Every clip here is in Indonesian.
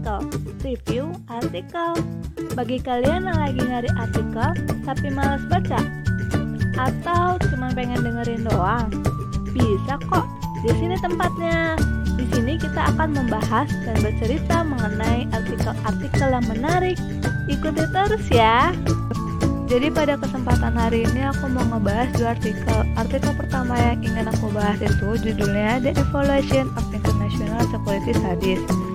artikel. Review artikel. Bagi kalian yang lagi nyari artikel tapi males baca atau cuma pengen dengerin doang, bisa kok. Di sini tempatnya. Di sini kita akan membahas dan bercerita mengenai artikel-artikel yang menarik. Ikuti terus ya. Jadi pada kesempatan hari ini aku mau ngebahas dua artikel. Artikel pertama yang ingin aku bahas itu judulnya The Evaluation of International Security Studies.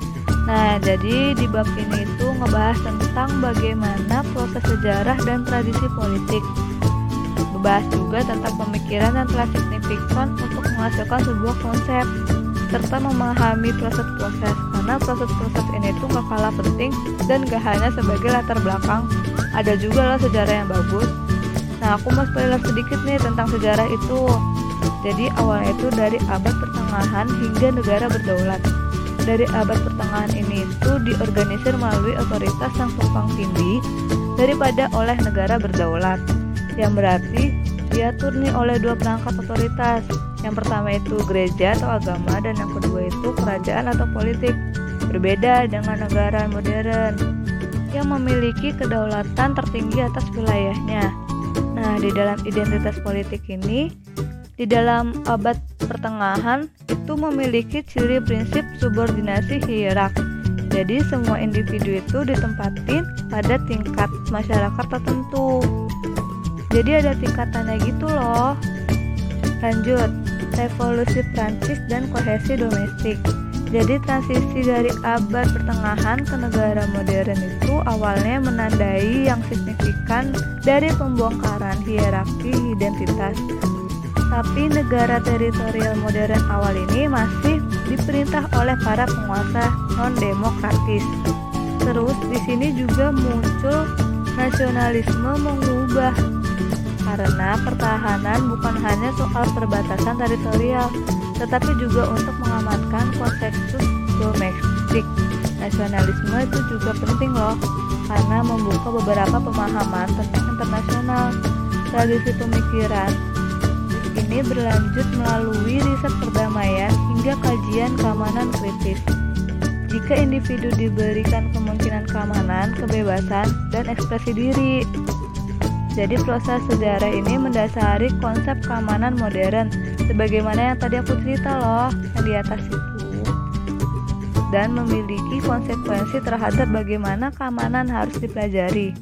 Nah, jadi di bab ini itu ngebahas tentang bagaimana proses sejarah dan tradisi politik. Membahas juga tentang pemikiran yang telah signifikan untuk menghasilkan sebuah konsep serta memahami proses-proses karena proses-proses ini tuh gak kalah penting dan gak hanya sebagai latar belakang. Ada juga lah sejarah yang bagus. Nah aku mau spoiler sedikit nih tentang sejarah itu. Jadi awalnya itu dari abad pertengahan hingga negara berdaulat dari abad pertengahan ini itu diorganisir melalui otoritas yang tumpang tindih daripada oleh negara berdaulat yang berarti diatur nih oleh dua perangkat otoritas yang pertama itu gereja atau agama dan yang kedua itu kerajaan atau politik. Berbeda dengan negara modern yang memiliki kedaulatan tertinggi atas wilayahnya. Nah, di dalam identitas politik ini, di dalam abad pertengahan itu memiliki ciri prinsip subordinasi hierark. Jadi semua individu itu ditempatin pada tingkat masyarakat tertentu. Jadi ada tingkatannya gitu loh. Lanjut, revolusi Prancis dan kohesi domestik. Jadi transisi dari abad pertengahan ke negara modern itu awalnya menandai yang signifikan dari pembongkaran hierarki identitas. Tapi negara teritorial modern awal ini masih diperintah oleh para penguasa non-demokratis. Terus di sini juga muncul nasionalisme mengubah karena pertahanan bukan hanya soal perbatasan teritorial, tetapi juga untuk mengamankan konsensus domestik. Nasionalisme itu juga penting loh, karena membuka beberapa pemahaman tentang internasional. Tradisi pemikiran ini berlanjut melalui riset perdamaian hingga kajian keamanan kritis. Jika individu diberikan kemungkinan keamanan, kebebasan, dan ekspresi diri, jadi proses sejarah ini mendasari konsep keamanan modern sebagaimana yang tadi aku cerita loh yang di atas itu dan memiliki konsekuensi terhadap bagaimana keamanan harus dipelajari.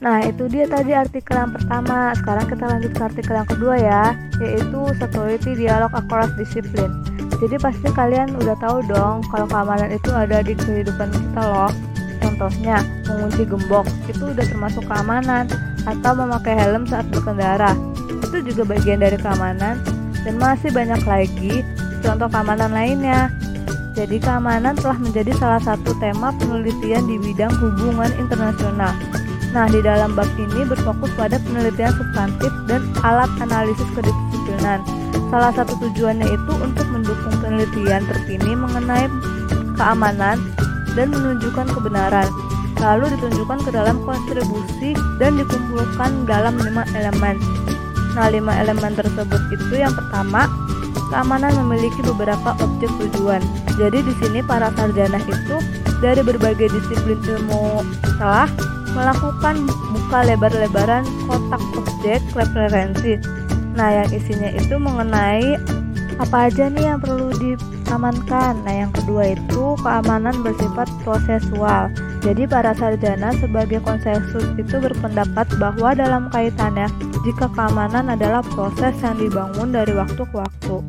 Nah, itu dia tadi artikel yang pertama. Sekarang kita lanjut ke artikel yang kedua ya, yaitu Security Dialog Across Discipline. Jadi pasti kalian udah tahu dong kalau keamanan itu ada di kehidupan kita loh. Contohnya, mengunci gembok itu udah termasuk keamanan atau memakai helm saat berkendara. Itu juga bagian dari keamanan dan masih banyak lagi contoh keamanan lainnya. Jadi keamanan telah menjadi salah satu tema penelitian di bidang hubungan internasional. Nah, di dalam bab ini berfokus pada penelitian substantif dan alat analisis kedisiplinan. Salah satu tujuannya itu untuk mendukung penelitian terkini mengenai keamanan dan menunjukkan kebenaran lalu ditunjukkan ke dalam kontribusi dan dikumpulkan dalam lima elemen. Nah, lima elemen tersebut itu yang pertama, keamanan memiliki beberapa objek tujuan. Jadi di sini para sarjana itu dari berbagai disiplin ilmu telah melakukan buka lebar-lebaran kotak objek referensi. Nah, yang isinya itu mengenai apa aja nih yang perlu diamankan. Nah, yang kedua itu keamanan bersifat prosesual. Jadi para sarjana sebagai konsensus itu berpendapat bahwa dalam kaitannya jika keamanan adalah proses yang dibangun dari waktu ke waktu.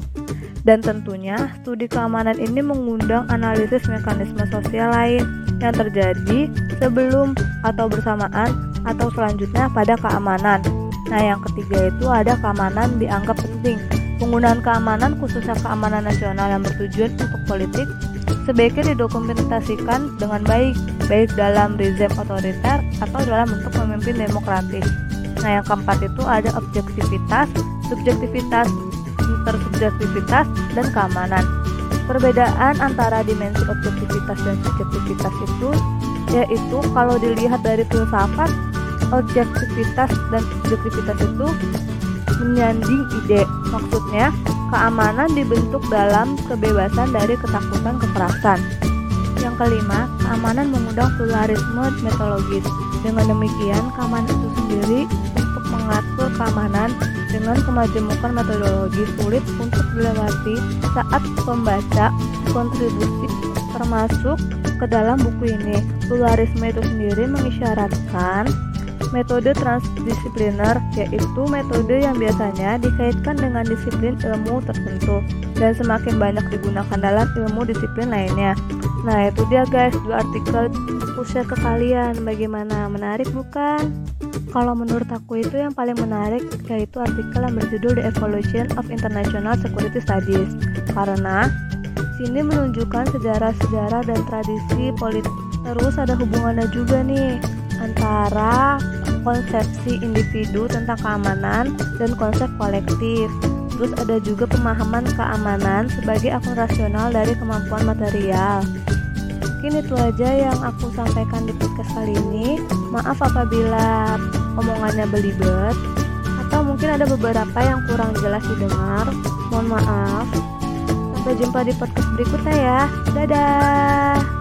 Dan tentunya studi keamanan ini mengundang analisis mekanisme sosial lain yang terjadi sebelum atau bersamaan atau selanjutnya pada keamanan. Nah, yang ketiga itu ada keamanan dianggap penting. Penggunaan keamanan khususnya keamanan nasional yang bertujuan untuk politik sebaiknya didokumentasikan dengan baik, baik dalam rezim otoriter atau dalam bentuk pemimpin demokratis. Nah, yang keempat itu ada objektivitas, subjektivitas, intersubjektivitas, dan keamanan. Perbedaan antara dimensi objektivitas dan subjektivitas itu yaitu kalau dilihat dari filsafat, objektivitas dan subjektivitas itu menyanding ide. Maksudnya, keamanan dibentuk dalam kebebasan dari ketakutan kekerasan. Yang kelima, keamanan mengundang pluralisme metodologis. Dengan demikian, keamanan itu sendiri mengatur keamanan dengan kemajemukan metodologi sulit untuk dilewati saat pembaca kontribusi termasuk ke dalam buku ini. Pluralisme itu sendiri mengisyaratkan metode transdisipliner, yaitu metode yang biasanya dikaitkan dengan disiplin ilmu tertentu dan semakin banyak digunakan dalam ilmu disiplin lainnya. Nah, itu dia guys, dua artikel aku share ke kalian. Bagaimana? Menarik bukan? Kalau menurut aku itu yang paling menarik yaitu artikel yang berjudul The Evolution of International Security Studies karena sini menunjukkan sejarah-sejarah dan tradisi politik terus ada hubungannya juga nih antara konsepsi individu tentang keamanan dan konsep kolektif. Terus ada juga pemahaman keamanan sebagai akun rasional dari kemampuan material. Mungkin itu aja yang aku sampaikan di podcast kali ini. Maaf apabila omongannya belibet atau mungkin ada beberapa yang kurang jelas didengar. Mohon maaf. Sampai jumpa di podcast berikutnya ya. Dadah.